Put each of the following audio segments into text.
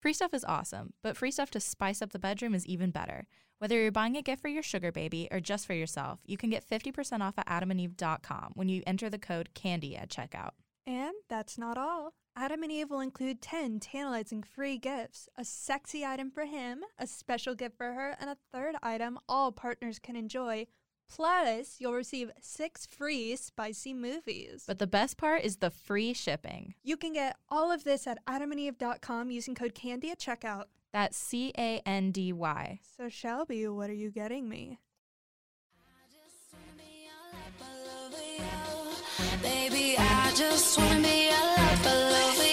Free stuff is awesome, but free stuff to spice up the bedroom is even better. Whether you're buying a gift for your sugar baby or just for yourself, you can get 50% off at adamandeve.com when you enter the code CANDY at checkout. And that's not all. Adam and Eve will include 10 tantalizing free gifts a sexy item for him, a special gift for her, and a third item all partners can enjoy. Plus, you'll receive six free spicy movies. But the best part is the free shipping. You can get all of this at adamandeve.com using code CANDY at checkout. That's C A N D Y. So, Shelby, what are you getting me? Baby, I just wanna be a lover, lover,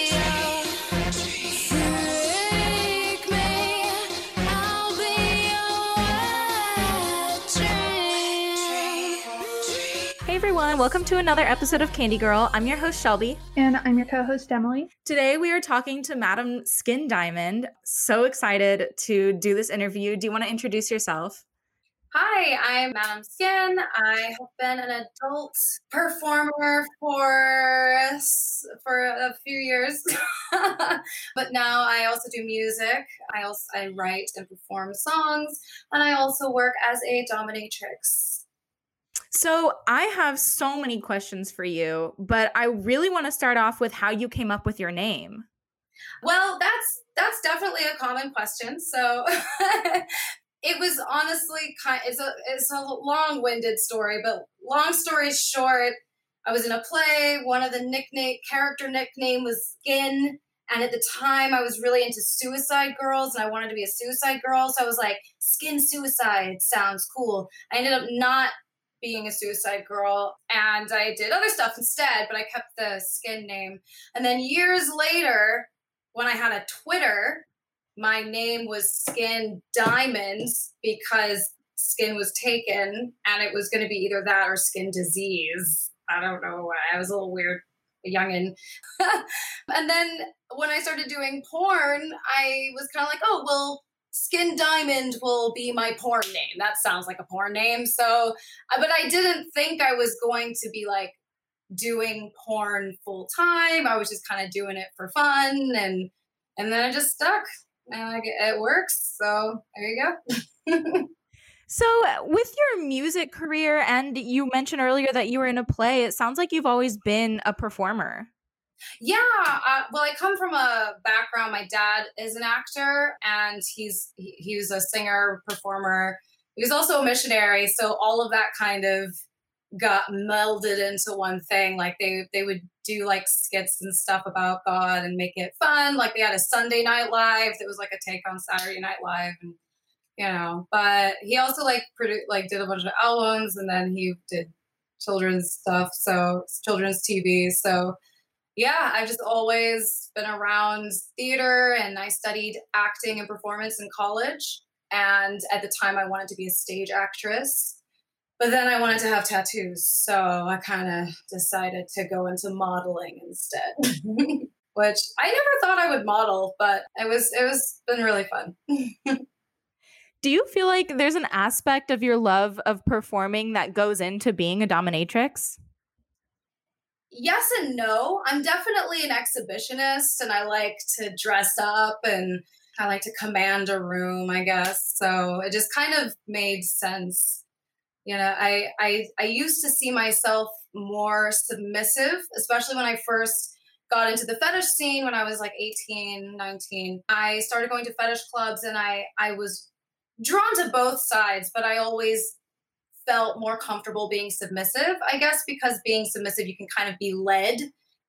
everyone, welcome to another episode of Candy Girl. I'm your host, Shelby. And I'm your co host, Emily. Today we are talking to Madam Skin Diamond. So excited to do this interview. Do you want to introduce yourself? Hi, I'm Madam Skin. I have been an adult performer for for a few years, but now I also do music. I also I write and perform songs, and I also work as a dominatrix. So, I have so many questions for you, but I really want to start off with how you came up with your name. Well, that's that's definitely a common question. So it was honestly kind it's a it's a long-winded story, but long story short, I was in a play, one of the nickname character nickname was Skin, and at the time I was really into suicide girls and I wanted to be a suicide girl, so I was like Skin Suicide sounds cool. I ended up not being a suicide girl and I did other stuff instead, but I kept the Skin name. And then years later, when I had a Twitter, my name was Skin Diamonds because skin was taken and it was going to be either that or skin disease. I don't know. I was a little weird, youngin. and then when I started doing porn, I was kind of like, oh, well, Skin Diamond will be my porn name. That sounds like a porn name. So, but I didn't think I was going to be like doing porn full time. I was just kind of doing it for fun and and then I just stuck and I it works. So there you go. So, with your music career, and you mentioned earlier that you were in a play, it sounds like you've always been a performer. Yeah, uh, well, I come from a background. My dad is an actor, and he's he, he was a singer, performer. He was also a missionary, so all of that kind of got melded into one thing. Like they they would do like skits and stuff about God and make it fun. Like they had a Sunday Night Live that was like a take on Saturday Night Live, and you know. But he also like produ- like did a bunch of albums, and then he did children's stuff, so children's TV. So yeah, I've just always been around theater and I studied acting and performance in college. And at the time, I wanted to be a stage actress. But then I wanted to have tattoos. So I kind of decided to go into modeling instead. Mm-hmm. Which I never thought I would model, but it was it was been really fun. Do you feel like there's an aspect of your love of performing that goes into being a dominatrix? Yes and no. I'm definitely an exhibitionist and I like to dress up and I like to command a room, I guess. So it just kind of made sense. You know, I I I used to see myself more submissive, especially when I first got into the fetish scene when I was like 18, 19. I started going to fetish clubs and I I was drawn to both sides, but I always felt more comfortable being submissive, I guess, because being submissive, you can kind of be led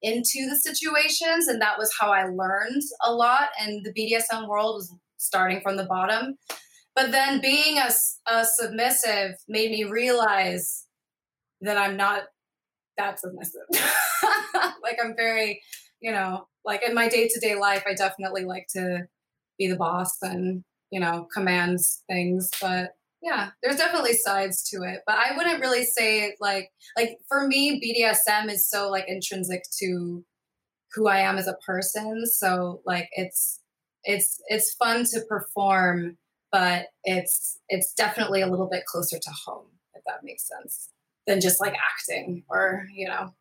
into the situations. And that was how I learned a lot. And the BDSM world was starting from the bottom. But then being a, a submissive made me realize that I'm not that submissive. like, I'm very, you know, like in my day to day life, I definitely like to be the boss and, you know, command things. But yeah there's definitely sides to it but i wouldn't really say like like for me bdsm is so like intrinsic to who i am as a person so like it's it's it's fun to perform but it's it's definitely a little bit closer to home if that makes sense than just like acting or you know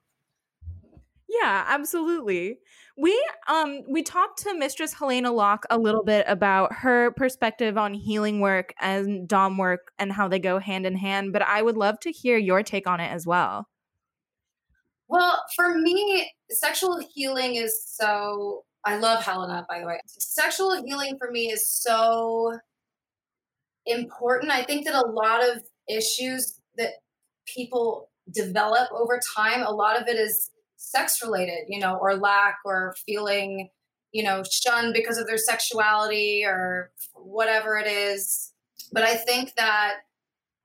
Yeah, absolutely. We um we talked to Mistress Helena Locke a little bit about her perspective on healing work and dom work and how they go hand in hand, but I would love to hear your take on it as well. Well, for me, sexual healing is so I love Helena, by the way. Sexual healing for me is so important. I think that a lot of issues that people develop over time, a lot of it is sex related, you know, or lack or feeling, you know, shunned because of their sexuality or whatever it is. But I think that,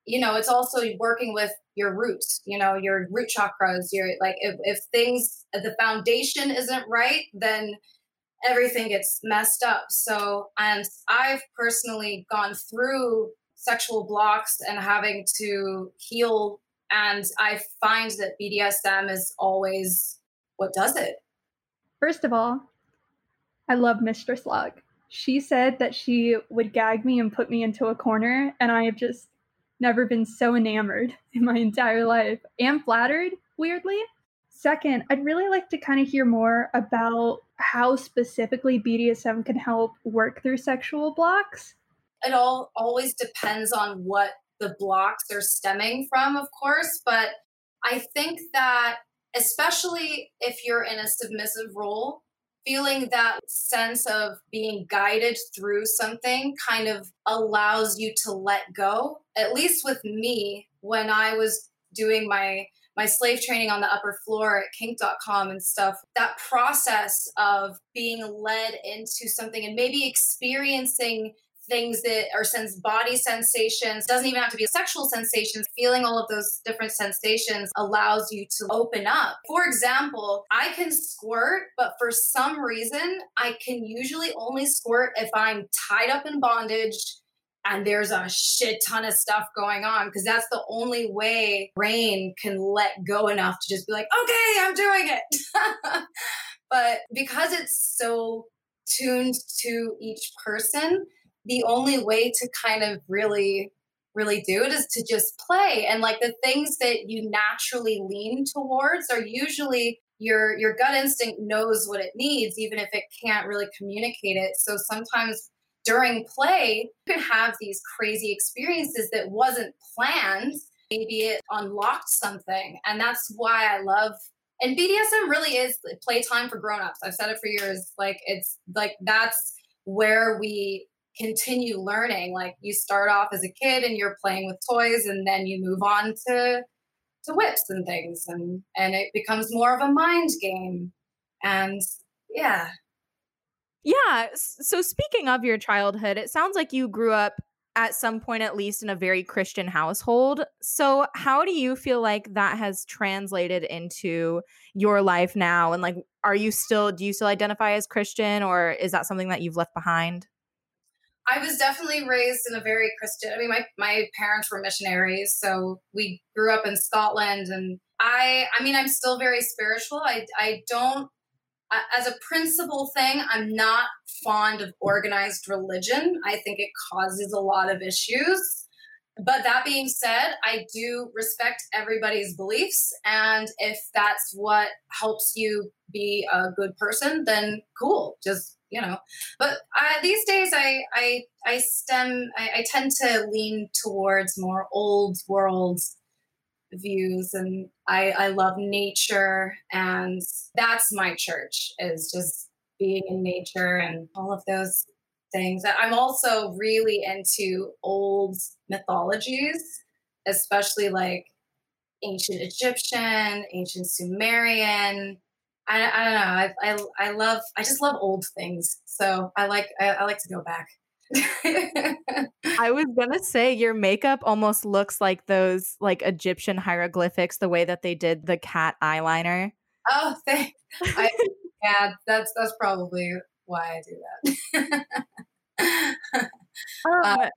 you know, it's also working with your roots, you know, your root chakras. Your like if, if things the foundation isn't right, then everything gets messed up. So and I've personally gone through sexual blocks and having to heal and I find that BDSM is always what does it. First of all, I love Mistress Locke. She said that she would gag me and put me into a corner, and I have just never been so enamored in my entire life and flattered, weirdly. Second, I'd really like to kind of hear more about how specifically BDSM can help work through sexual blocks. It all always depends on what the blocks are stemming from, of course. But I think that, especially if you're in a submissive role, feeling that sense of being guided through something kind of allows you to let go. At least with me, when I was doing my my slave training on the upper floor at kink.com and stuff, that process of being led into something and maybe experiencing things that are sense body sensations doesn't even have to be sexual sensations feeling all of those different sensations allows you to open up. For example i can squirt but for some reason i can usually only squirt if i'm tied up in bondage and there's a shit ton of stuff going on because that's the only way brain can let go enough to just be like okay i'm doing it. But because it's so tuned to each person the only way to kind of really really do it is to just play. And like the things that you naturally lean towards are usually your your gut instinct knows what it needs even if it can't really communicate it. So sometimes during play you can have these crazy experiences that wasn't planned. Maybe it unlocked something and that's why i love and bdsm really is playtime for grown-ups. I've said it for years like it's like that's where we continue learning. Like you start off as a kid and you're playing with toys and then you move on to to whips and things and and it becomes more of a mind game. And yeah. Yeah so speaking of your childhood it sounds like you grew up at some point at least in a very christian household. So how do you feel like that has translated into your life now? And like are you still do you still identify as christian or is that something that you've left behind I was definitely raised in a very Christian. I mean, my my parents were missionaries, so we grew up in Scotland, and I I mean, I'm still very spiritual. I I don't as a principal thing, I'm not fond of organized religion. I think it causes a lot of issues. But that being said, I do respect everybody's beliefs. And if that's what helps you be a good person, then cool. Just you know. But uh, these days i i i stem I, I, tend to lean towards more old world views and i i love nature and that's my church is just being in nature and all of those things. I'm also really into old mythologies especially like ancient egyptian ancient sumerian I, I don't know. I, I, I love, I just love old things. So I like, I, I like to go back. I was gonna say your makeup almost looks like those like Egyptian hieroglyphics, the way that they did the cat eyeliner. Oh, thanks. I, yeah, that's that's probably why I do that. um, uh,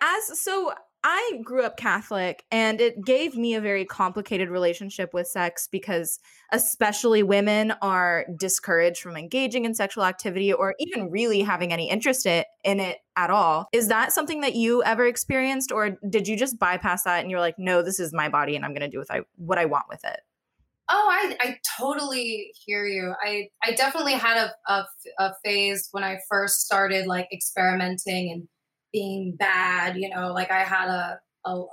as so, I grew up Catholic and it gave me a very complicated relationship with sex because, especially women, are discouraged from engaging in sexual activity or even really having any interest in it at all. Is that something that you ever experienced, or did you just bypass that and you're like, no, this is my body and I'm going to do with what I want with it? Oh, I, I totally hear you. I, I definitely had a, a, a phase when I first started like experimenting and being bad, you know, like I had a, a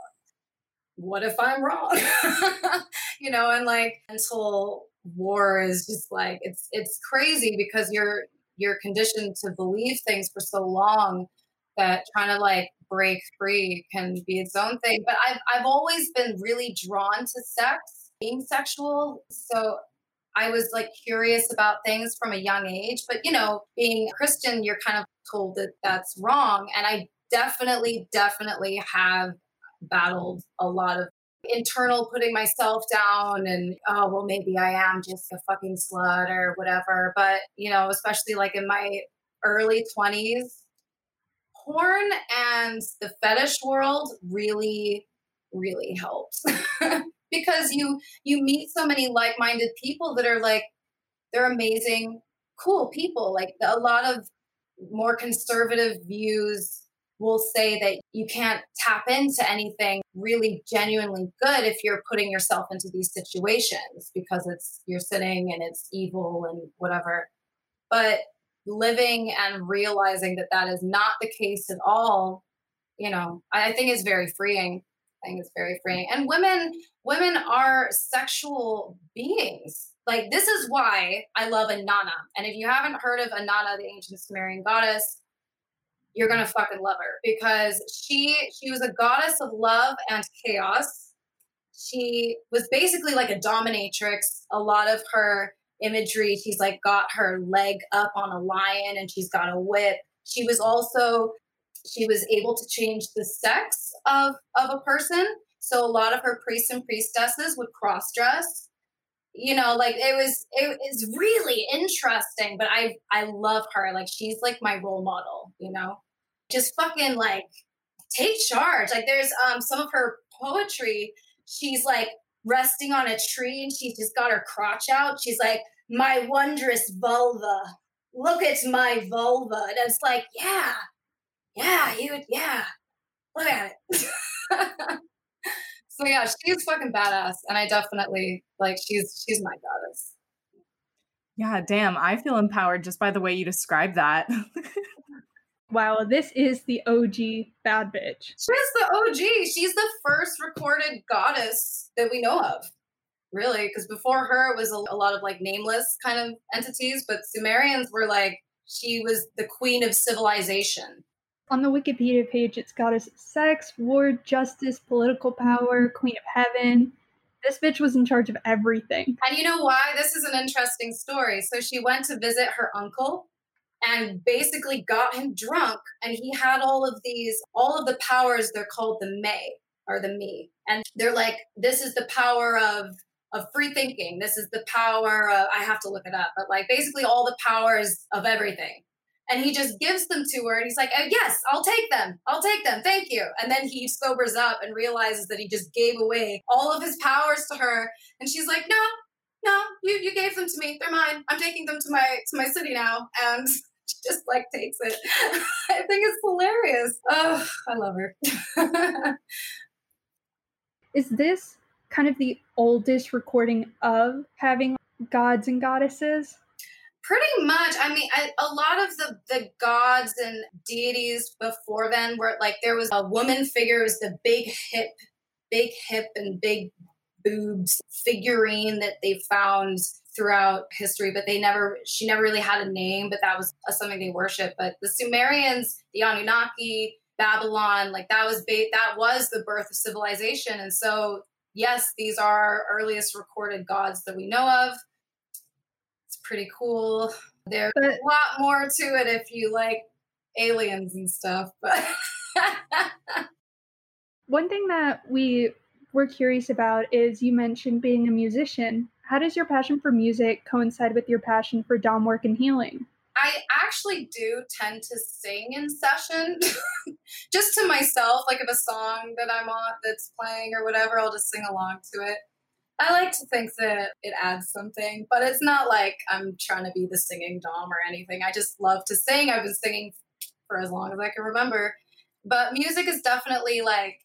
what if I'm wrong? you know, and like until war is just like it's it's crazy because you're you're conditioned to believe things for so long that trying to like break free can be its own thing. But I've I've always been really drawn to sex being sexual. So I was like curious about things from a young age. But, you know, being Christian, you're kind of told that that's wrong. And I definitely, definitely have battled a lot of internal putting myself down and oh well maybe i am just a fucking slut or whatever. But you know especially like in my early 20s porn and the fetish world really really helps. Because you you meet so many like-minded people that are like they're amazing cool people. Like a lot of more conservative views will say that you can't tap into anything really genuinely good if you're putting yourself into these situations because it's you're sitting and it's evil and whatever but living and realizing that that is not the case at all you know i think is very freeing i think it's very freeing and women women are sexual beings. Like this is why I love Inanna. And if you haven't heard of Inanna, the ancient Sumerian goddess, you're gonna fucking love her because she she was a goddess of love and chaos. She was basically like a dominatrix. A lot of her imagery, she's like got her leg up on a lion and she's got a whip. She was also she was able to change the sex of of a person so a lot of her priests and priestesses would cross dress. You know, like it was it is really interesting, but I I love her. Like she's like my role model, you know. Just fucking like take charge. Like there's um some of her poetry, she's like resting on a tree and she's just got her crotch out. She's like, my wondrous vulva. Look at my vulva. And it's like, yeah, yeah, you, yeah, look at it. so yeah, she's fucking badass, and I definitely like she's she's my goddess. Yeah, damn, I feel empowered just by the way you describe that. wow, this is the OG bad bitch. She's the OG. She's the first recorded goddess that we know of. Really, because before her it was a, a lot of like nameless kind of entities, but Sumerians were like she was the queen of civilization on the Wikipedia page, it's goddess of sex, war, justice, political power, queen of heaven. This bitch was in charge of everything. And you know why? This is an interesting story. So she went to visit her uncle and basically got him drunk. And he had all of these, all of the powers, they're called the May or the Me. And they're like, this is the power of of free thinking. This is the power of, I have to look it up, but like basically all the powers of everything and he just gives them to her and he's like oh, yes i'll take them. I'll take them. Thank you. And then he sobers up and realizes that he just gave away all of his powers to her. And she's like no no you, you gave them to me. They're mine. I'm taking them to my to my city now. And she just like takes it. I think it's hilarious. Oh i love her. Is this kind of the oldest recording of having gods and goddesses Pretty much. I mean, I, a lot of the, the gods and deities before then were like there was a woman figure, it was the big hip, big hip and big boobs figurine that they found throughout history, but they never, she never really had a name, but that was something they worship. But the Sumerians, the Anunnaki, Babylon, like that was ba- that was the birth of civilization. And so, yes, these are our earliest recorded gods that we know of pretty cool. There's but, a lot more to it if you like aliens and stuff, but one thing that we were curious about is you mentioned being a musician. How does your passion for music coincide with your passion for dom work and healing? I actually do tend to sing in session just to myself. Like if a song that I'm on that's playing or whatever, I'll just sing along to it. I like to think that it adds something, but it's not like I'm trying to be the singing dom or anything. I just love to sing. I've been singing for as long as I can remember. But music is definitely like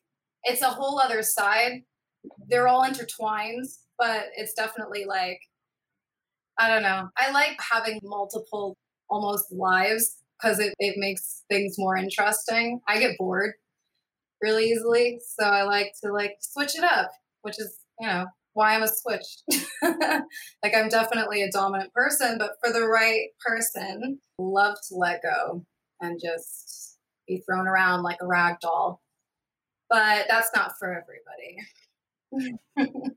it's a whole other side. They're all intertwined. but it's definitely like I don't know. I like having multiple almost lives because it, it makes things more interesting. I get bored really easily, so I like to like switch it up, which is, you know, why I'm a switch. like I'm definitely a dominant person, but for the right person, love to let go and just be thrown around like a rag doll. But that's not for everybody.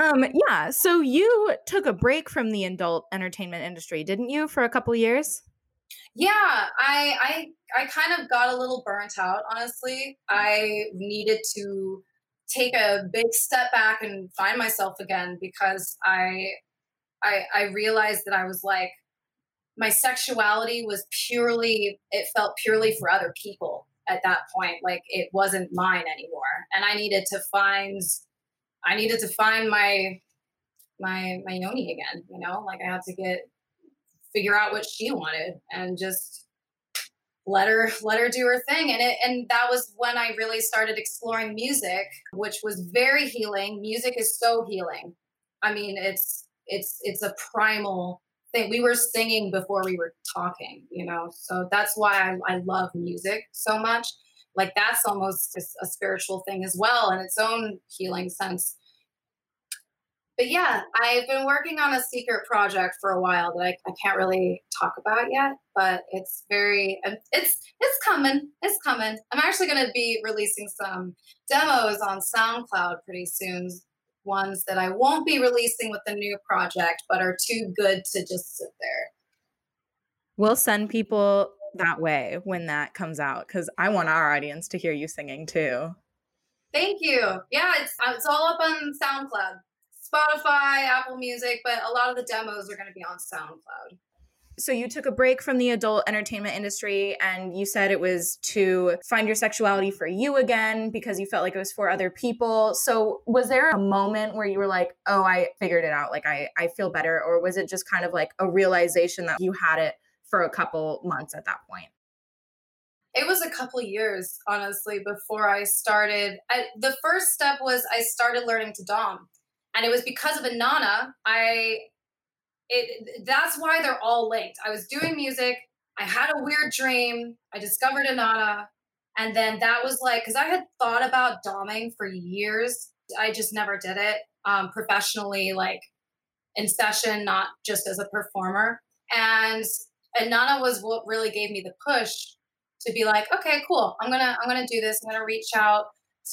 Um, yeah. So you took a break from the adult entertainment industry, didn't you, for a couple years? Yeah, I I I kind of got a little burnt out, honestly. I needed to take a big step back and find myself again because I I I realized that I was like my sexuality was purely it felt purely for other people at that point like it wasn't mine anymore and i needed to find I needed to find my my my yoni again, you know, like I had to get figure out what she wanted and just let her let her do her thing and it and that was when I really started exploring music, which was very healing. Music is so healing. I mean, it's it's it's a primal thing. We were singing before we were talking, you know. So that's why I, I love music so much like that's almost just a spiritual thing as well in its own healing sense but yeah i've been working on a secret project for a while that i, I can't really talk about yet but it's very it's it's coming it's coming i'm actually going to be releasing some demos on soundcloud pretty soon ones that i won't be releasing with the new project but are too good to just sit there we'll send people that way when that comes out because I want our audience to hear you singing too. Thank you. Yeah, it's uh, it's all up on SoundCloud, Spotify, Apple Music, but a lot of the demos are going to be on SoundCloud. So you took a break from the adult entertainment industry and you said it was to find your sexuality for you again because you felt like it was for other people. So was there a moment where you were like, "Oh, I figured it out. Like I I feel better." Or was it just kind of like a realization that you had it for a couple months at that point? It was a couple years, honestly, before I started. I, the first step was I started learning to dom, and it was because of Inanna. I it that's why they're all linked. I was doing music. I had a weird dream. I discovered Inanna, and then that was like because I had thought about doming for years. I just never did it um, professionally, like in session, not just as a performer. And Inanna was what really gave me the push to be like, okay, cool. I'm gonna I'm gonna do this. I'm gonna reach out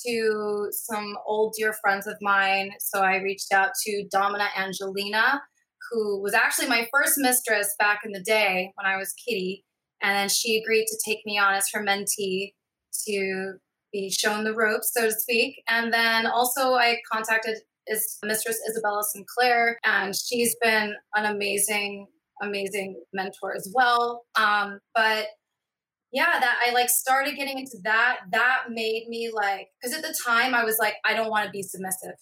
to some old dear friends of mine. So I reached out to Domina Angelina, who was actually my first mistress back in the day when I was Kitty. And then she agreed to take me on as her mentee to be shown the ropes, so to speak. And then also I contacted is Mistress Isabella Sinclair, and she's been an amazing amazing mentor as well. Um, but yeah, that I like started getting into that. That made me like, because at the time I was like, I don't want to be submissive.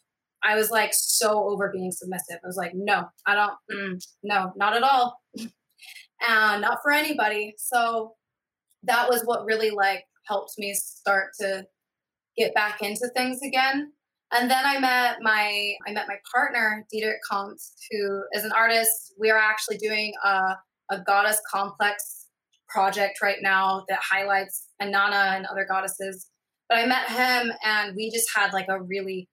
I was like so over being submissive. I was like, no, I don't, mm, no, not at all. and not for anybody. So that was what really like helped me start to get back into things again. And then I met my I met my partner Dietrich Comte, who is an artist. We are actually doing a, a goddess complex project right now that highlights Inanna and other goddesses. But I met him, and we just had like a really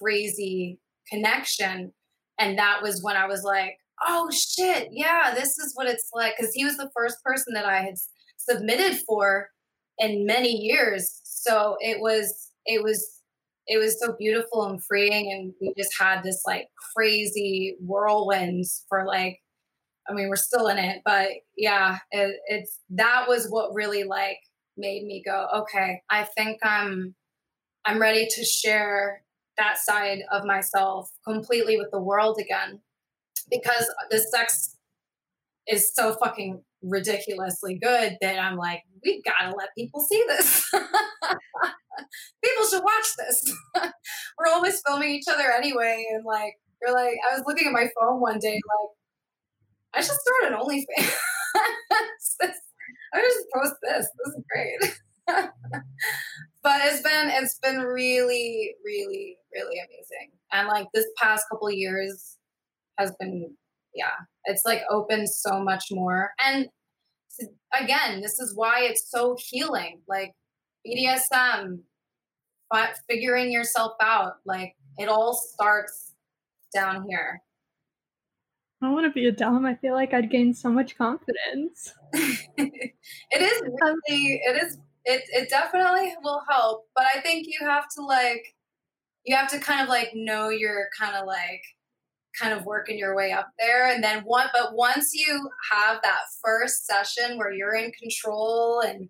crazy connection. And that was when I was like, oh shit, yeah, this is what it's like. Because he was the first person that I had submitted for in many years. So it was it was it was so beautiful and freeing and we just had this like crazy whirlwinds for like i mean we're still in it but yeah it, it's that was what really like made me go okay i think i'm i'm ready to share that side of myself completely with the world again because the sex is so fucking ridiculously good that i'm like we gotta let people see this people should watch this. We're always filming each other anyway, and like you're like, I was looking at my phone one day, like I should start an OnlyFans. I just post this. This is great. but it's been it's been really, really, really amazing. And like this past couple years has been, yeah, it's like opened so much more. And again, this is why it's so healing. Like BDSM, but figuring yourself out, like it all starts down here. I want to be a dom. I feel like I'd gain so much confidence. it is really, it is, it, it definitely will help. But I think you have to like, you have to kind of like know you're kind of like, kind of working your way up there. And then one, but once you have that first session where you're in control and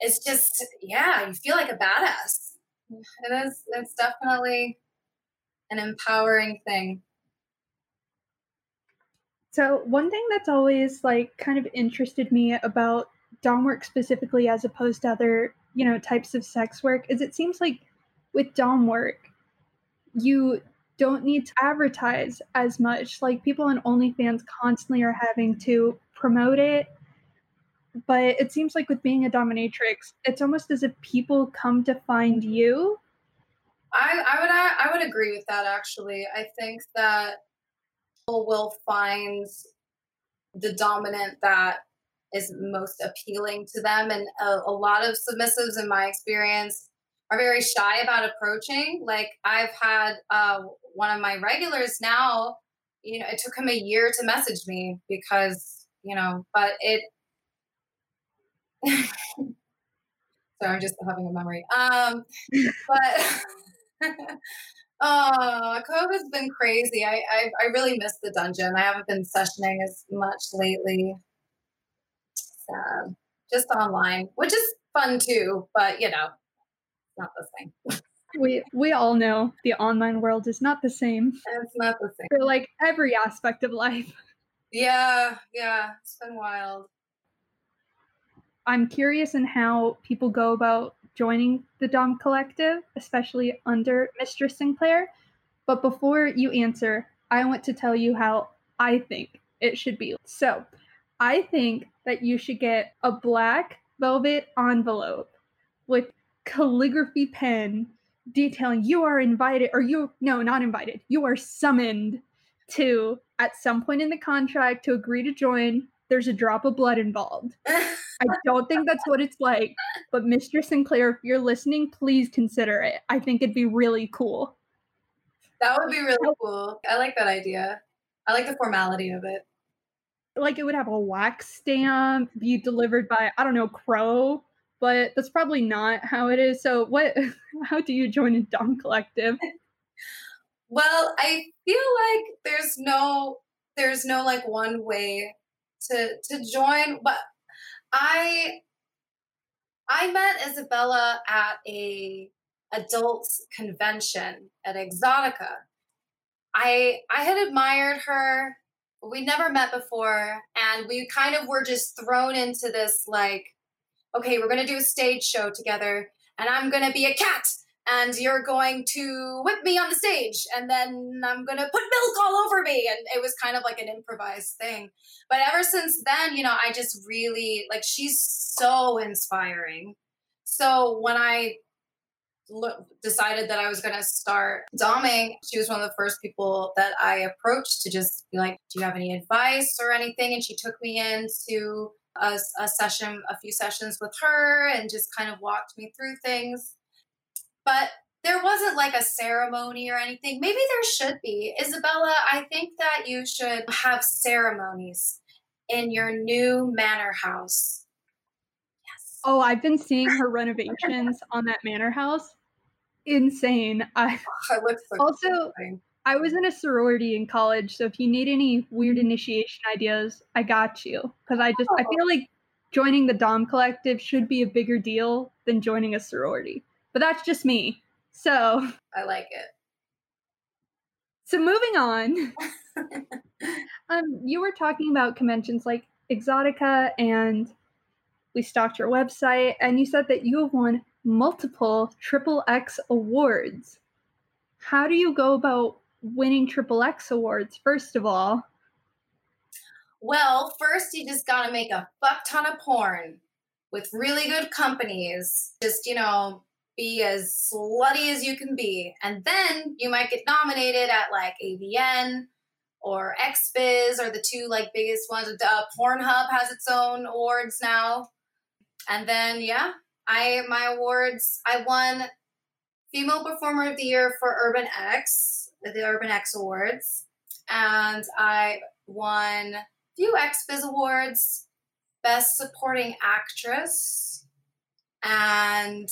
it's just, yeah, you feel like a badass. It is, it's definitely an empowering thing. So, one thing that's always like kind of interested me about dom work specifically as opposed to other, you know, types of sex work is it seems like with dom work, you don't need to advertise as much. Like people on OnlyFans constantly are having to promote it. But it seems like with being a dominatrix, it's almost as if people come to find you. I, I would I would agree with that actually. I think that will find the dominant that is most appealing to them and a, a lot of submissives in my experience are very shy about approaching. Like I've had uh, one of my regulars now, you know, it took him a year to message me because, you know, but it. Sorry, I'm just having a memory. Um, but oh, COVID's been crazy. I, I I really missed the dungeon. I haven't been sessioning as much lately. Sad. Just online, which is fun too. But you know, not the same. we we all know the online world is not the same. It's not the same. For like every aspect of life. Yeah, yeah, it's been wild. I'm curious in how people go about joining the Dom Collective, especially under Mistress Sinclair. But before you answer, I want to tell you how I think it should be. So, I think that you should get a black velvet envelope with calligraphy pen detailing you are invited or you no not invited you are summoned to at some point in the contract to agree to join there's a drop of blood involved i don't think that's what it's like but mr sinclair if you're listening please consider it i think it'd be really cool that would be really cool i like that idea i like the formality of it like it would have a wax stamp be delivered by i don't know crow but that's probably not how it is. So, what? How do you join a Dom collective? Well, I feel like there's no there's no like one way to to join, but I I met Isabella at a adult convention at Exotica. I I had admired her. We never met before, and we kind of were just thrown into this like okay, we're to do a stage show together and I'm to be a cat and you're going to whip me on the stage and then I'm going to put milk all over me. And it was kind of like an improvised thing. But ever since then, you know, I just really like she's so inspiring. So when I look, decided that I was going to start doming, she was one of the first people that I approached to just be like, do you have any advice or anything? And she took me into a, a session, a few sessions with her and just kind of walked me through things. But there wasn't like a ceremony or anything. Maybe there should be. Isabella, I think that you should have ceremonies in your new manor house. Yes. Oh, I've been seeing her renovations on that manor house. Insane. I oh, looks so also I was in a sorority in college, so if you need any weird mm-hmm. initiation ideas, I got you. Because I just I feel like joining the Dom Collective should be a bigger deal than joining a sorority. But that's just me. So I like it. So moving on. um, you were talking about conventions like Exotica and we stalked your website and you said that you have won multiple triple X awards. How do you go about winning triple X awards, first of all? Well, first you just gotta make a fuck ton of porn. with really good companies. Just, you know, be as slutty as you can be. And then you might get nominated at like AVN or XBiz or the two like biggest ones. Uh, Pornhub has its own awards now. And then yeah, I my awards. I won Female Performer of the Year for Urban X, the Urban X Awards, and I won a few XBiz awards, Best Supporting Actress, and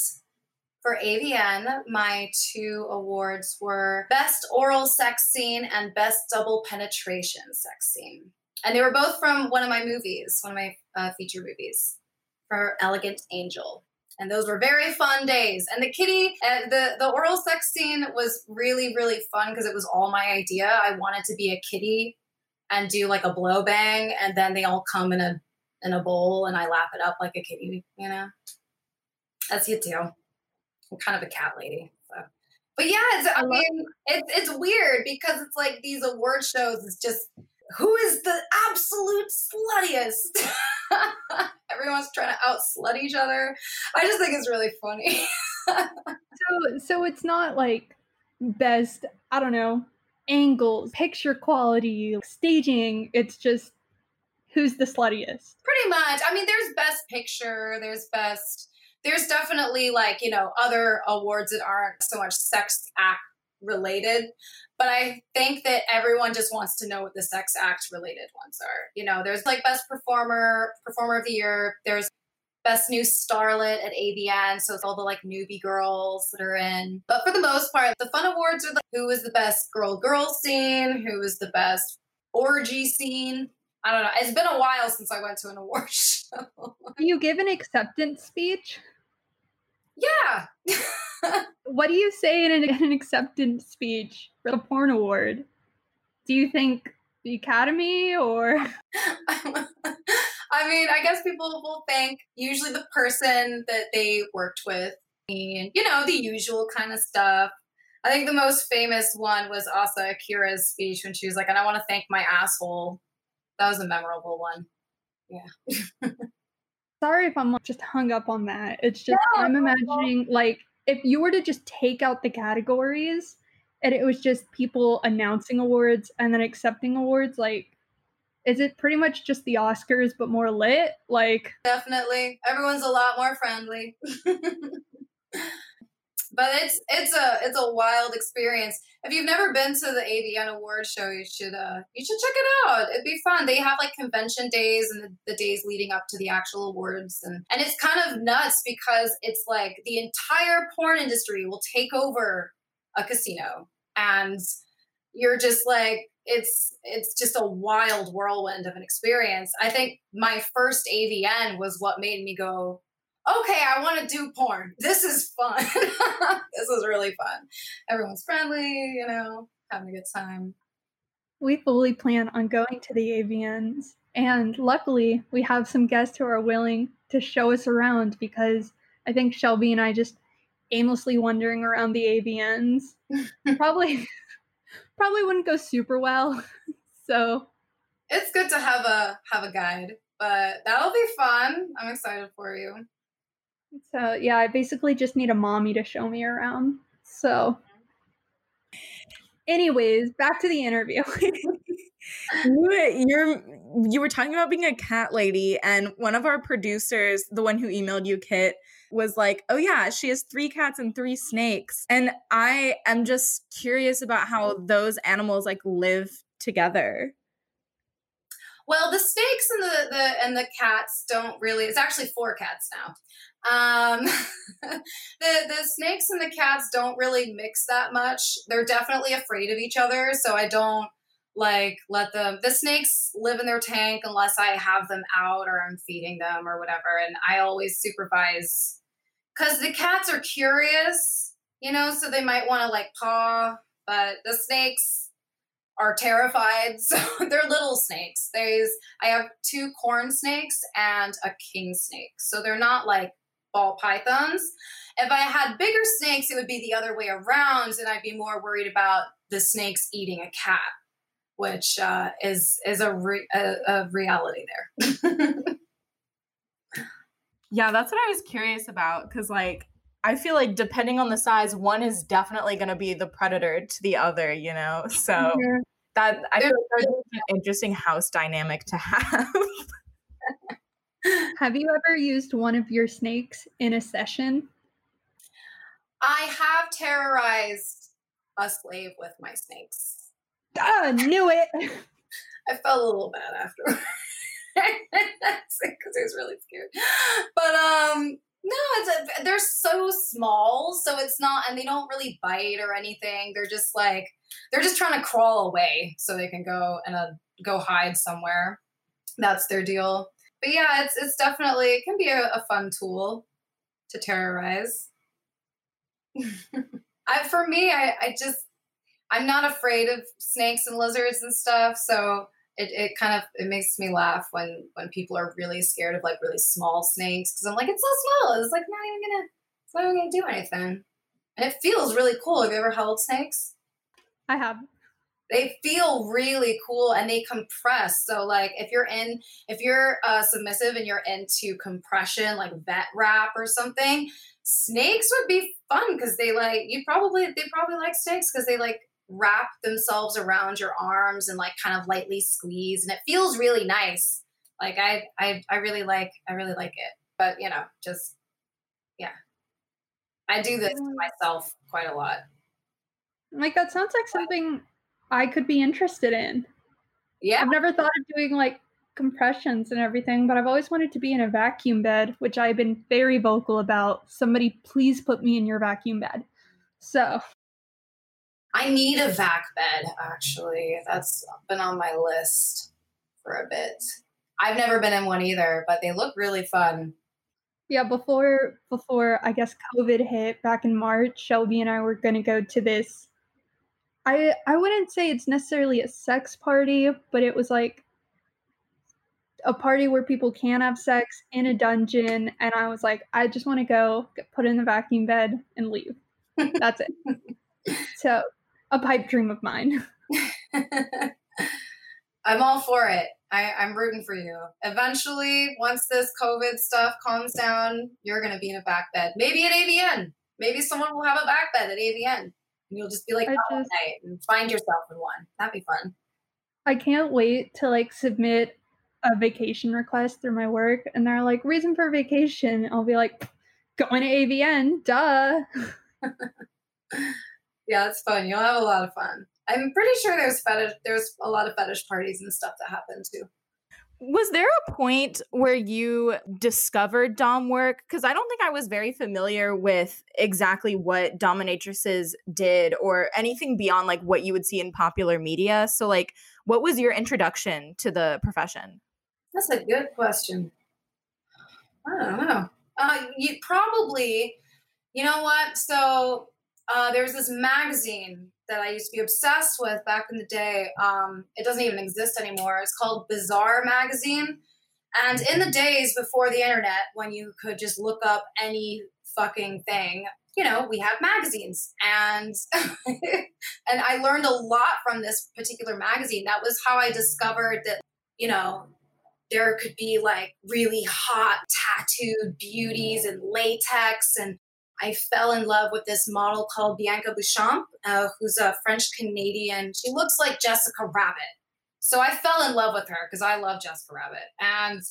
for AVN, my two awards were Best Oral Sex Scene and Best Double Penetration Sex Scene. And they were both from one of my movies, one of my uh, feature movies for Elegant Angel. And those were very fun days. And the kitty, uh, the, the oral sex scene was really, really fun because it was all my idea. I wanted to be a kitty and do like a blow bang, and then they all come in a in a bowl and I lap it up like a kitty, you know? That's you too. I'm kind of a cat lady. So. But yeah, it's, I, mean, it's it's weird because it's like these award shows is just who is the absolute sluttiest. Everyone's trying to out slut each other. I just think it's really funny. so so it's not like best, I don't know, angles, picture quality, staging. It's just who's the sluttiest. Pretty much. I mean, there's best picture, there's best there's definitely like, you know, other awards that aren't so much sex act related. But I think that everyone just wants to know what the sex act related ones are. You know, there's like best performer, performer of the year. There's best new starlet at AVN. So it's all the like newbie girls that are in. But for the most part, the fun awards are like who was the best girl girl scene, who was the best orgy scene. I don't know. It's been a while since I went to an award show. You give an acceptance speech? Yeah. what do you say in an, in an, acceptance speech for the porn award? Do you think the Academy or? I mean, I guess people will thank usually the person that they worked with, and you know the usual kind of stuff. I think the most famous one was Asa Akira's speech when she was like, "And I want to thank my asshole." That was a memorable one. Yeah. Sorry if I'm just hung up on that. It's just no, I'm imagining like if you were to just take out the categories and it was just people announcing awards and then accepting awards, like is it pretty much just the Oscars but more lit? Like definitely. Everyone's a lot more friendly. but it's it's a it's a wild experience. If you've never been to the AVN award show, you should uh you should check it out. It'd be fun. They have like convention days and the, the days leading up to the actual awards and and it's kind of nuts because it's like the entire porn industry will take over a casino and you're just like it's it's just a wild whirlwind of an experience. I think my first AVN was what made me go, okay, I want to do porn. This is fun. this is really fun. Everyone's friendly, you know, having a good time. We fully plan on going to the AVNs. And luckily, we have some guests who are willing to show us around because I think Shelby and I just aimlessly wandering around the AVNs probably probably wouldn't go super well. so it's good to have a have a guide, but that'll be fun. I'm excited for you. So yeah, I basically just need a mommy to show me around. So anyways, back to the interview. you, you're you were talking about being a cat lady, and one of our producers, the one who emailed you, Kit, was like, "Oh yeah, she has three cats and three snakes," and I am just curious about how those animals like live together. Well, the snakes and the, the and the cats don't really. It's actually four cats now. Um, the the snakes and the cats don't really mix that much. They're definitely afraid of each other, so I don't like let them. The snakes live in their tank unless I have them out or I'm feeding them or whatever, and I always supervise because the cats are curious, you know, so they might want to like paw, but the snakes are terrified. So they're little snakes. There's I have two corn snakes and a king snake. So they're not like ball pythons. If I had bigger snakes, it would be the other way around, and I'd be more worried about the snakes eating a cat, which uh, is is a, re- a, a reality there. Yeah, that's what I was curious about because, like, I feel like depending on the size, one is definitely going to be the predator to the other, you know? So Mhm. that I feel like that's an interesting house dynamic to have. Have you ever used one of your snakes in a session? I have terrorized a slave with my snakes. Ah, knew it. I felt a little bad after because I was really scared. But um, no, it's a, they're so small, so it's not, and they don't really bite or anything. They're just like they're just trying to crawl away so they can go and uh, go hide somewhere. That's their deal. But yeah, it's it's definitely it can be a, a fun tool to terrorize. I, for me, I, I just I'm not afraid of snakes and lizards and stuff, so it, it kind of it makes me laugh when when people are really scared of like really small snakes because I'm like it's so small, it's like not even gonna it's not even gonna do anything, and it feels really cool. Have you ever held snakes? I have. They feel really cool and they compress. So like if you're in if you're uh, submissive and you're into compression like vet wrap or something snakes would be fun because they like you probably they probably like snakes because they like wrap themselves around your arms and like kind of lightly squeeze and it feels really nice. Like i i, I really like i really like it. But you know just yeah. I do this to myself quite a lot. Like that sounds like something I could be interested in. yeah I've never thought of doing like compressions and everything, but I've always wanted to be in a vacuum bed, which I've been very vocal about. Somebody please put me in your vacuum bed. So I need a vac bed, actually. That's been on my list for a bit. I've never been in one either, but they look really fun. yeah, before before I guess COVID hit back in March, Shelby and I were gonna go to this. I I wouldn't say it's necessarily a sex party, but it was like a party where people can have sex in a dungeon, and I was like, I just want to go get put in the vacuum bed and leave. That's it. so a pipe dream of mine. I'm all for it. I, I'm rooting for you. Eventually, once this COVID stuff calms down, you're going to be in a vac bed. Maybe at AVN. Maybe someone will have a vac bed at AVN. And you'll just be like, all oh, just- night and find yourself in one. That'd be fun. I can't wait to like submit a vacation request through my work, and they're like, reason for vacation. I'll be like, going to AVN, duh. Yeah, it's fun. You'll have a lot of fun. I'm pretty sure there's fetish. There's a lot of fetish parties and stuff that happen too. Was there a point where you discovered Dom work? Because I don't think I was very familiar with exactly what dominatrixes did or anything beyond like what you would see in popular media. So, like, what was your introduction to the profession? That's a good question. I don't know. Uh, you probably, you know what? So uh, there's this magazine that I used to be obsessed with back in the day. Um, it doesn't even exist anymore. It's called Bizarre Magazine. And in the days before the internet, when you could just look up any fucking thing, you know, we had magazines, and and I learned a lot from this particular magazine. That was how I discovered that, you know, there could be like really hot tattooed beauties and latex and I fell in love with this model called Bianca Beauchamp, uh, who's a French Canadian. She looks like Jessica Rabbit. So I fell in love with her because I love Jessica Rabbit. And,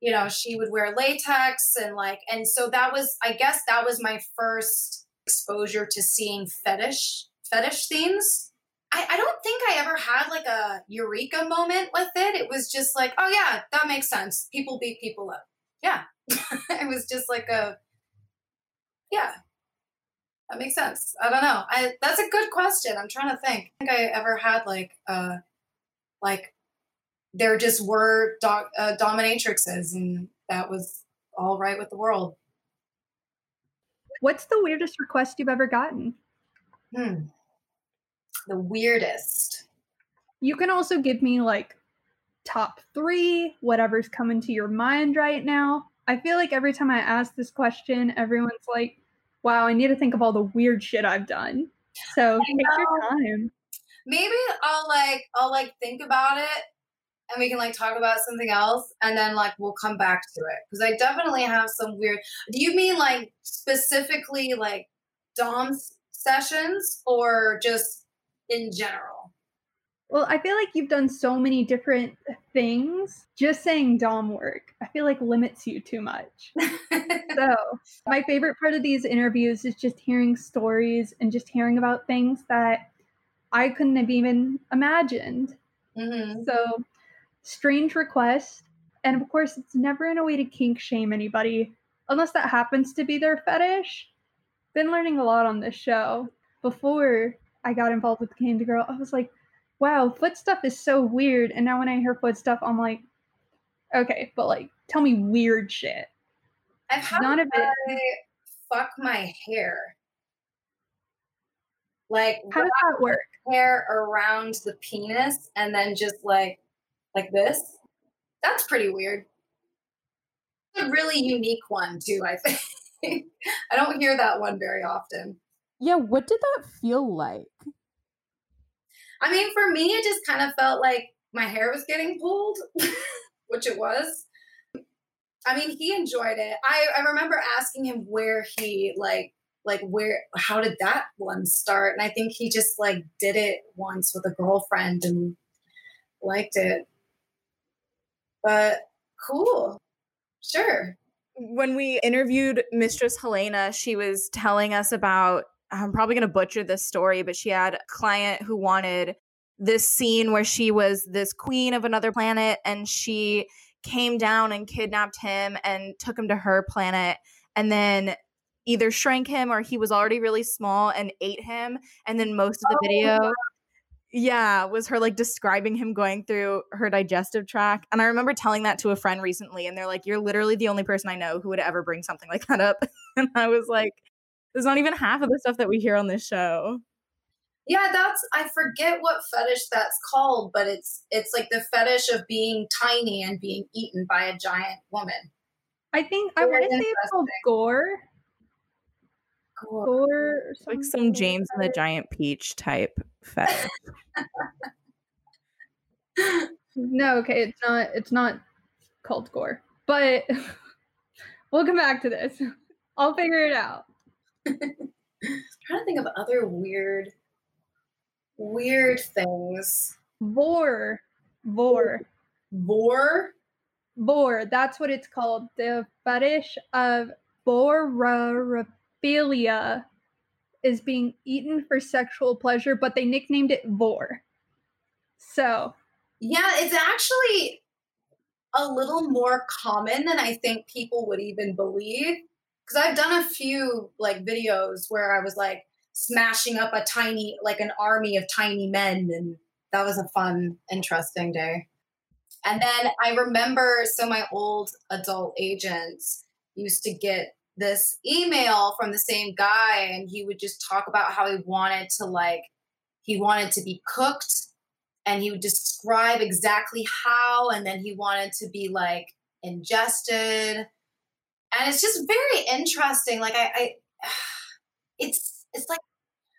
you know, she would wear latex and like, and so that was, I guess that was my first exposure to seeing fetish, fetish themes. I, I don't think I ever had like a eureka moment with it. It was just like, oh yeah, that makes sense. People beat people up. Yeah. it was just like a, yeah, that makes sense. I don't know. I that's a good question. I'm trying to think. I think I ever had like uh like there just were do- uh, dominatrixes and that was all right with the world. What's the weirdest request you've ever gotten? Hmm. The weirdest. You can also give me like top three, whatever's coming to your mind right now. I feel like every time I ask this question, everyone's like, wow, I need to think of all the weird shit I've done. So take your time. Maybe I'll like I'll like think about it and we can like talk about something else and then like we'll come back to it because i definitely have some weird do you mean like specifically like Dom's sessions or just in general Well, I feel like you've done so many different things. Just saying Dom work, I feel like limits you too much. so, my favorite part of these interviews is just hearing stories and just hearing about things that I couldn't have even imagined. hmm So, strange request. And of course, it's never in a way to kink shame anybody, unless that happens to be their fetish. Been learning a lot on this show. Before I got involved with Candy Girl, I was like, wow, foot stuff is so weird. And now when I hear foot stuff, I'm like, okay, but like, tell me weird shit. i've had None of it. fuck my hair like How does that work? hair around the penis and then just like like this that's pretty weird a really unique one too i think i don't hear that one very often Yeah, what did that feel like? I mean for me it just kind of felt like my hair was getting pulled which it was. I mean he enjoyed it. I i remember asking him where he like like where how did that one start? And i think he just like did it once with a girlfriend and liked it. But cool. Sure. When we interviewed Mistress Helena, she was telling us about. I'm probably going to butcher this story, but she had a client who wanted this scene where she was this queen of another planet and she came down and kidnapped him and took him to her planet and then either shrank him or he was already really small and ate him. And then most of the Oh, video yeah, was her like describing him going through her digestive tract. And I remember telling that to a friend recently, and they're like, You're literally the only person I know who would ever bring something like that up. and I was like, There's not even half of the stuff that we hear on this show. yeah that's i forget what fetish that's called but it's it's like the fetish of being tiny and being eaten by a giant woman I think I want to say it's called gore. Gore or Like some James and the Giant Peach type fetish. No, okay, it's not. It's not called gore, but we'll come back to this. I'll figure it out. trying to think of other weird weird things Vore, vore, vore vore. That's what it's called. The fetish of vorophilia is being eaten for sexual pleasure, but they nicknamed it vore. So Yeah, it's actually a little more common than I think people would even believe. Because I've done a few like videos where I was like smashing up a tiny, like an army of tiny men, and that was a fun, interesting day. And then I remember, so my old adult agents used to get this email from the same guy, and he would just talk about how he wanted to like, he wanted to be cooked and he would describe exactly how and then he wanted to be like ingested and it's just very interesting like i, I it's it's like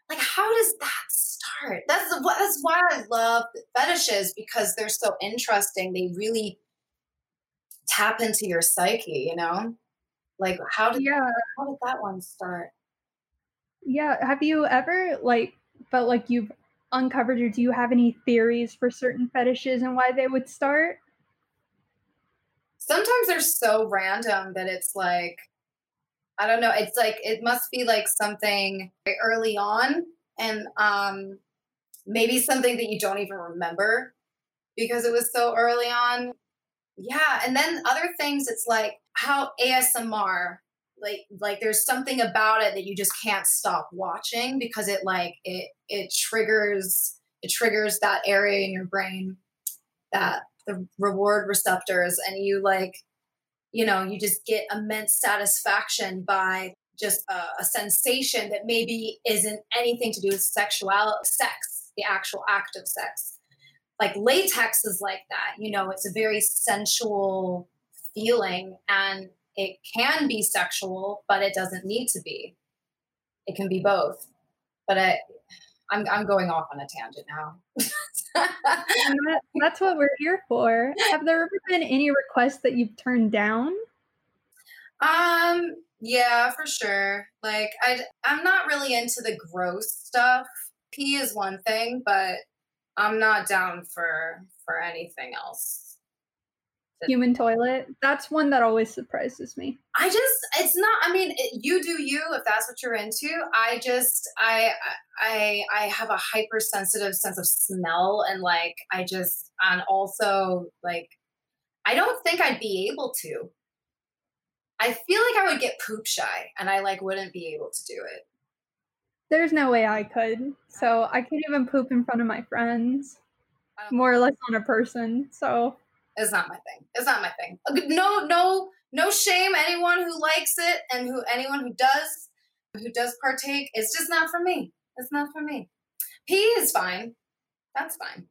like how does that start that's the- that's why i love fetishes because they're so interesting they really tap into your psyche you know like how did yeah, how did that one start yeah. Have you ever like felt like you've uncovered, or do you have any theories for certain fetishes and why they would start? Sometimes they're so random that it's like i don't know it's like it must be like something early on and um maybe something that you don't even remember because it was so early on. Yeah and then other things it's like how asmr like like there's something about it that you just can't stop watching because it like it it triggers it triggers that area in your brain that the reward receptors and you like you know you just get immense satisfaction by just a, a sensation that maybe isn't anything to do with sexuality sex the actual act of sex like latex is like that you know it's a very sensual feeling and it can be sexual but it doesn't need to be it can be both but I, I'm I'm going off on a tangent now. That, that's what we're here for. Have there ever been any requests that you've turned down? Um, yeah, for sure. Like I I'm not really into the gross stuff. Pee is one thing, but I'm not down for for anything else. Human toilet. That's one that always surprises me. I just it's not I mean, it, you do you if that's what you're into. I just I I I have a hypersensitive sense of smell and like I just and also like I don't think I'd be able to. I feel like I would get poop shy and I like wouldn't be able to do it. There's no way I could. So I can't even poop in front of my friends, more or less on a person. So It's not my thing. It's not my thing. No, no, no shame. Anyone who likes it and who anyone who does, who does partake, it's just not for me. It's not for me. Pee is fine. That's fine.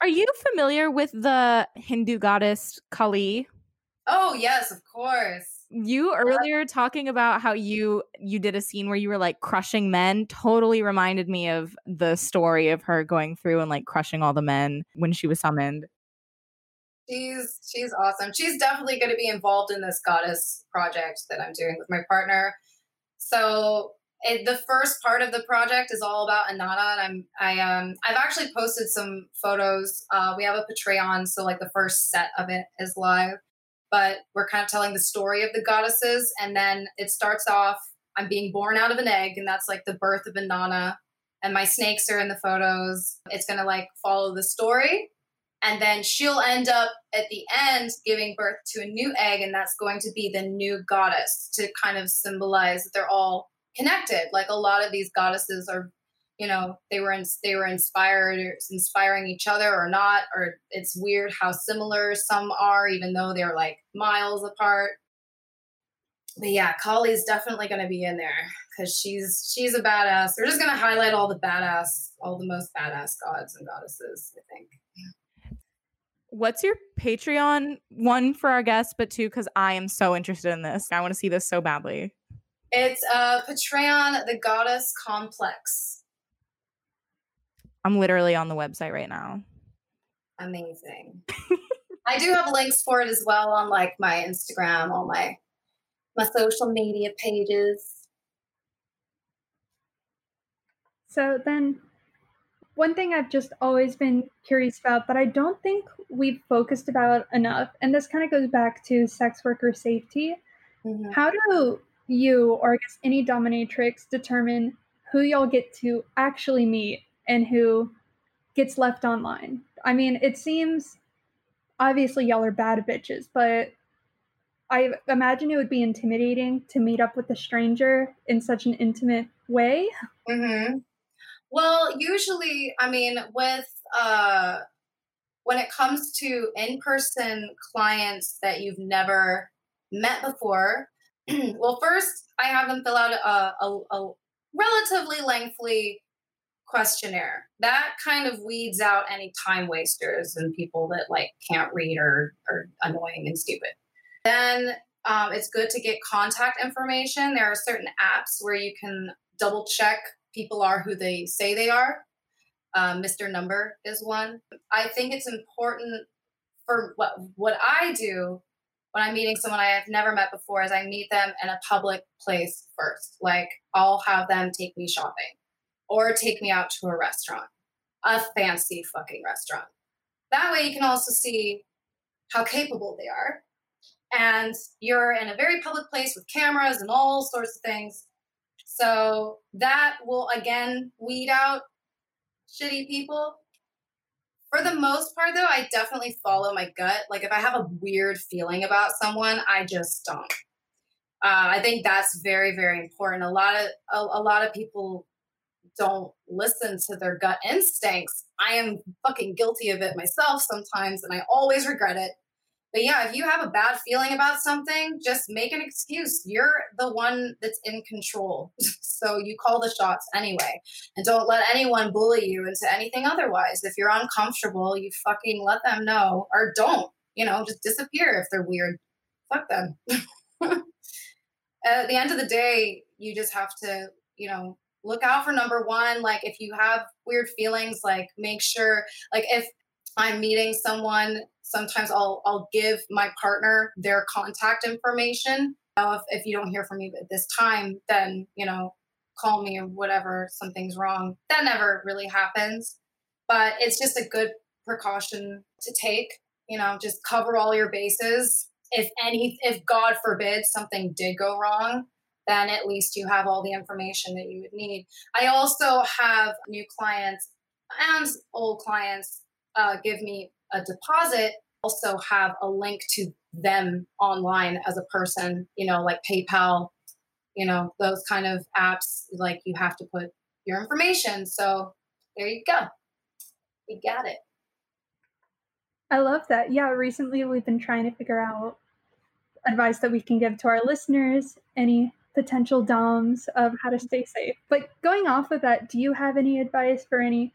Are you familiar with the Hindu goddess Kali? Oh yes, of course. You earlier talking about how you you did a scene where you were like crushing men totally reminded me of the story of her going through and like crushing all the men when she was summoned. She's she's awesome. She's definitely going to be involved in this goddess project that I'm doing with my partner. So it, the first part of the project is all about Inanna, and I'm I um I've actually posted some photos. Uh, we have a Patreon, so like the first set of it is live, but we're kind of telling the story of the goddesses, and then it starts off. I'm being born out of an egg, and that's like the birth of Inanna, and my snakes are in the photos. It's gonna like follow the story, and then she'll end up at the end giving birth to a new egg and that's going to be the new goddess to kind of symbolize that they're all connected. Like a lot of these goddesses are you know they were in, they were inspired inspiring each other or not or it's weird how similar some are even though they're like miles apart. But yeah Kali's definitely going to be in there because she's she's a badass. We're just going to highlight all the badass all the most badass gods and goddesses i think What's your Patreon one for our guests, but two because I am so interested in this. I want to see this so badly. It's uh Patreon, the Goddess Complex. I'm literally on the website right now. Amazing. I do have links for it as well on like my Instagram, all my my social media pages. So then, one thing I've just always been curious about that I don't think we've focused about enough, and this kind of goes back to sex worker safety. Mhm. How do you, or I guess any dominatrix, determine who y'all get to actually meet and who gets left online? I mean, it seems obviously y'all are bad bitches, but I imagine it would be intimidating to meet up with a stranger in such an intimate way. Mm-hmm. Well, usually, I mean, with uh, when it comes to in-person clients that you've never met before, well, first I have them fill out a, a, a relatively lengthy questionnaire. That kind of weeds out any time wasters and people that like can't read or are annoying and stupid. Then um, it's good to get contact information. There are certain apps where you can double check people are who they say they are. Um, Mr. Number is one. I think it's important for what what I do when I'm meeting someone I have never met before is I meet them in a public place first. Like I'll have them take me shopping or take me out to a restaurant, a fancy fucking restaurant. That way you can also see how capable they are. And you're in a very public place with cameras and all sorts of things. So that will again weed out shitty people. For the most part, though, I definitely follow my gut. Like if I have a weird feeling about someone, I just don't. Uh, I think that's very, very important. A lot of a, a lot of people don't listen to their gut instincts. I am fucking guilty of it myself sometimes, and I always regret it. But yeah, if you have a bad feeling about something, just make an excuse. You're the one that's in control. so you call the shots anyway. And don't let anyone bully you into anything otherwise. If you're uncomfortable, you fucking let them know or don't. You know, just disappear if they're weird. Fuck them. At the end of the day, you just have to, you know, look out for number one. Like if you have weird feelings, like make sure, like if I'm meeting someone, sometimes I'll I'll give my partner their contact information. If, if you don't hear from me at this time, then you know, call me or whatever, something's wrong. That never really happens. But it's just a good precaution to take. You know, just cover all your bases. If any if God forbid something did go wrong, then at least you have all the information that you would need. I also have new clients and old clients uh, give me a deposit, also have a link to them online as a person, you know, like PayPal, you know, those kind of apps, like you have to put your information. So there you go. We got it. I love that. Yeah, recently we've been trying to figure out advice that we can give to our listeners, any potential DOMs of how to stay safe. But going off of that, do you have any advice for any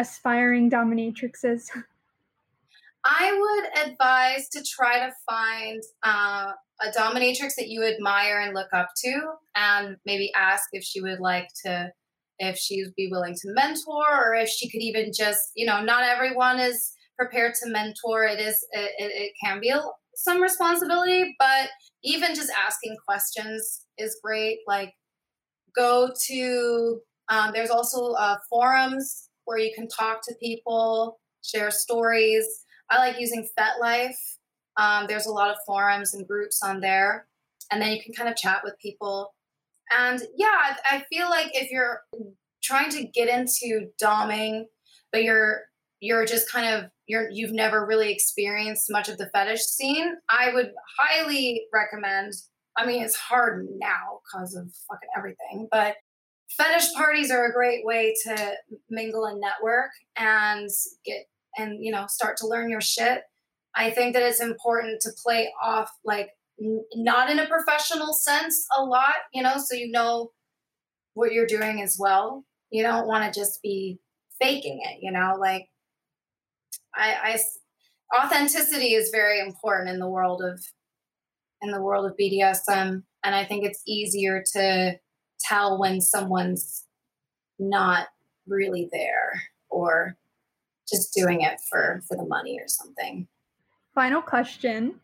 aspiring dominatrixes? I would advise to try to find uh, a dominatrix that you admire and look up to, and maybe ask if she would like to, if she'd be willing to mentor, or if she could even just, you know, not everyone is prepared to mentor. It is, it, it can be some responsibility, but even just asking questions is great. Like, go to, um, there's also uh, forums where you can talk to people, share stories. I like using FetLife. Um, there's a lot of forums and groups on there, and then you can kind of chat with people. And yeah, I, feel like if you're trying to get into doming, but you're you're just kind of you're you've never really experienced much of the fetish scene, I would highly recommend. I mean, it's hard now because of fucking everything, but fetish parties are a great way to mingle and network and get and you know start to learn your shit. I think that it's important to play off like n- not in a professional sense a lot you know so you know what you're doing as well. You don't want to just be faking it you know like I, I authenticity is very important in the world of in the world of bdsm and i think it's easier to tell when someone's not really there or just doing it for for the money or something. Final question.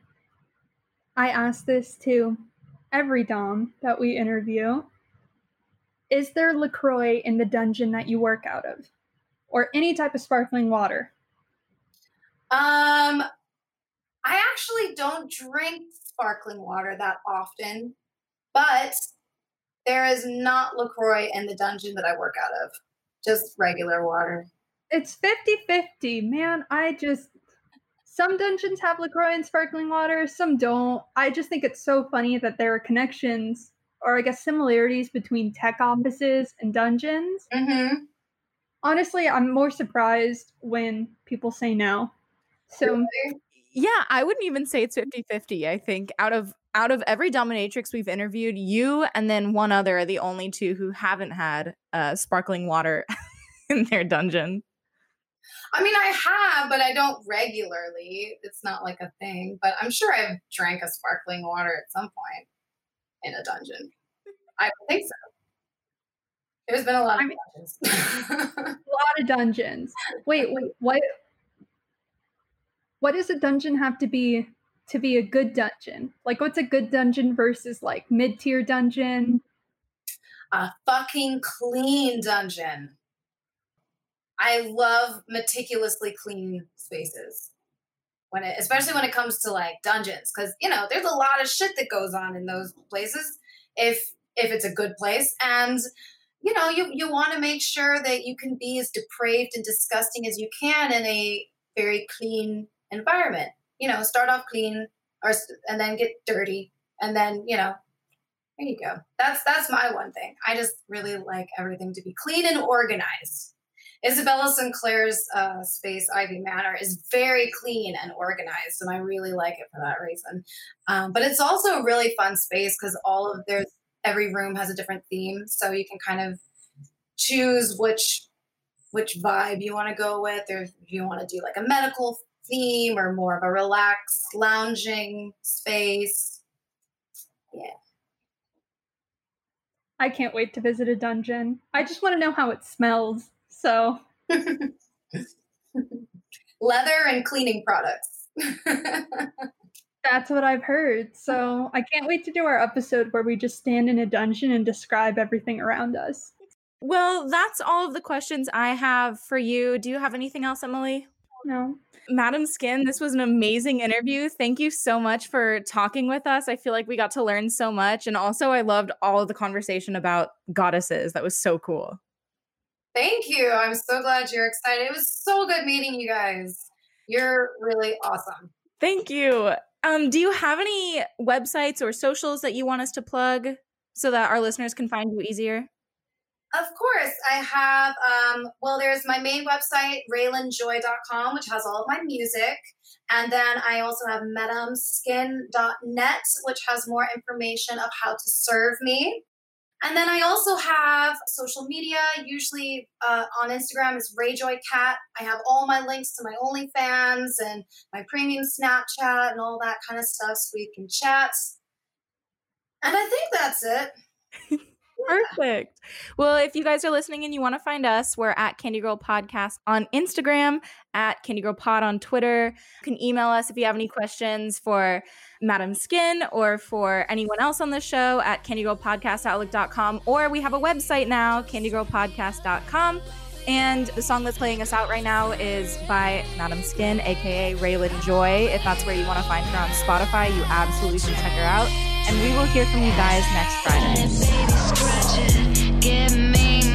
I ask this to every dom that we interview. Is there LaCroix in the dungeon that you work out of? Or any type of sparkling water? Um I actually don't drink sparkling water that often, but there is not LaCroix in the dungeon that I work out of. Just regular water. It's 50 50. Man, I just. Some dungeons have LaCroix and sparkling water, some don't. I just think it's so funny that there are connections, or I guess similarities between tech offices and dungeons. Mm-hmm. Honestly, I'm more surprised when people say no. So. Really? Yeah, I wouldn't even say it's 50-50. I think out of out of every dominatrix we've interviewed, you and then one other are the only two who haven't had uh, sparkling water in their dungeon. I mean, I have, but I don't regularly. It's not like a thing. But I'm sure I've drank a sparkling water at some point in a dungeon. I think so. There's been a lot of I mean- dungeons. a lot of dungeons. Wait, wait, what? What does a dungeon have to be to be a good dungeon? Like, what's a good dungeon versus like mid tier dungeon? a fucking clean dungeon. I love meticulously clean spaces. When it, especially when it comes to like dungeons, because you know there's a lot of shit that goes on in those places. If if it's a good place, and you know you you want to make sure that you can be as depraved and disgusting as you can in a very clean environment. You know, start off clean, or and then get dirty, and then you know there you go. That's that's my one thing. I just really like everything to be clean and organized. Isabella Sinclair's uh, space, Ivy Manor, is very clean and organized, and I really like it for that reason. Um, but it's also a really fun space because all of there's every room has a different theme, so you can kind of choose which which vibe you want to go with, or if you want to do like a medical theme or more of a relaxed lounging space. Yeah. I can't wait to visit a dungeon. I just want to know how it smells. So, Leather and cleaning products. that's what I've heard. So, I can't wait to do our episode where we just stand in a dungeon and describe everything around us. Well, that's all of the questions I have for you. Do you have anything else, Emily? No. Madam Skin, this was an amazing interview. Thank you so much for talking with us. I feel like we got to learn so much. And also, I loved all of the conversation about goddesses. That was so cool. Thank you. I'm so glad you're excited. It was so good meeting you guys. You're really awesome. Thank you. Um, do you have any websites or socials that you want us to plug so that our listeners can find you easier? Of course, I have. Um, well, there's my main website, raylanjoy.com, which has all of my music. And then I also have madamskin.net, which has more information of how to serve me. And then I also have social media, usually uh, on Instagram is RayJoyCat. I have all my links to my OnlyFans and my premium Snapchat and all that kind of stuff so we can chat. And I think that's it. Perfect. Well, if you guys are listening and you want to find us, we're at Candy Girl Podcast on Instagram, at Candy Girl Pod on Twitter. You can email us if you have any questions for Madam Skin or for anyone else on the show at candygirlpodcastoutlook.com. Or we have a website now, candygirlpodcast.com. And the song that's playing us out right now is by Madam Skin, aka Raylan Joy. If that's where you want to find her on Spotify, you absolutely should check her out. And we will hear from you guys next Friday. Get me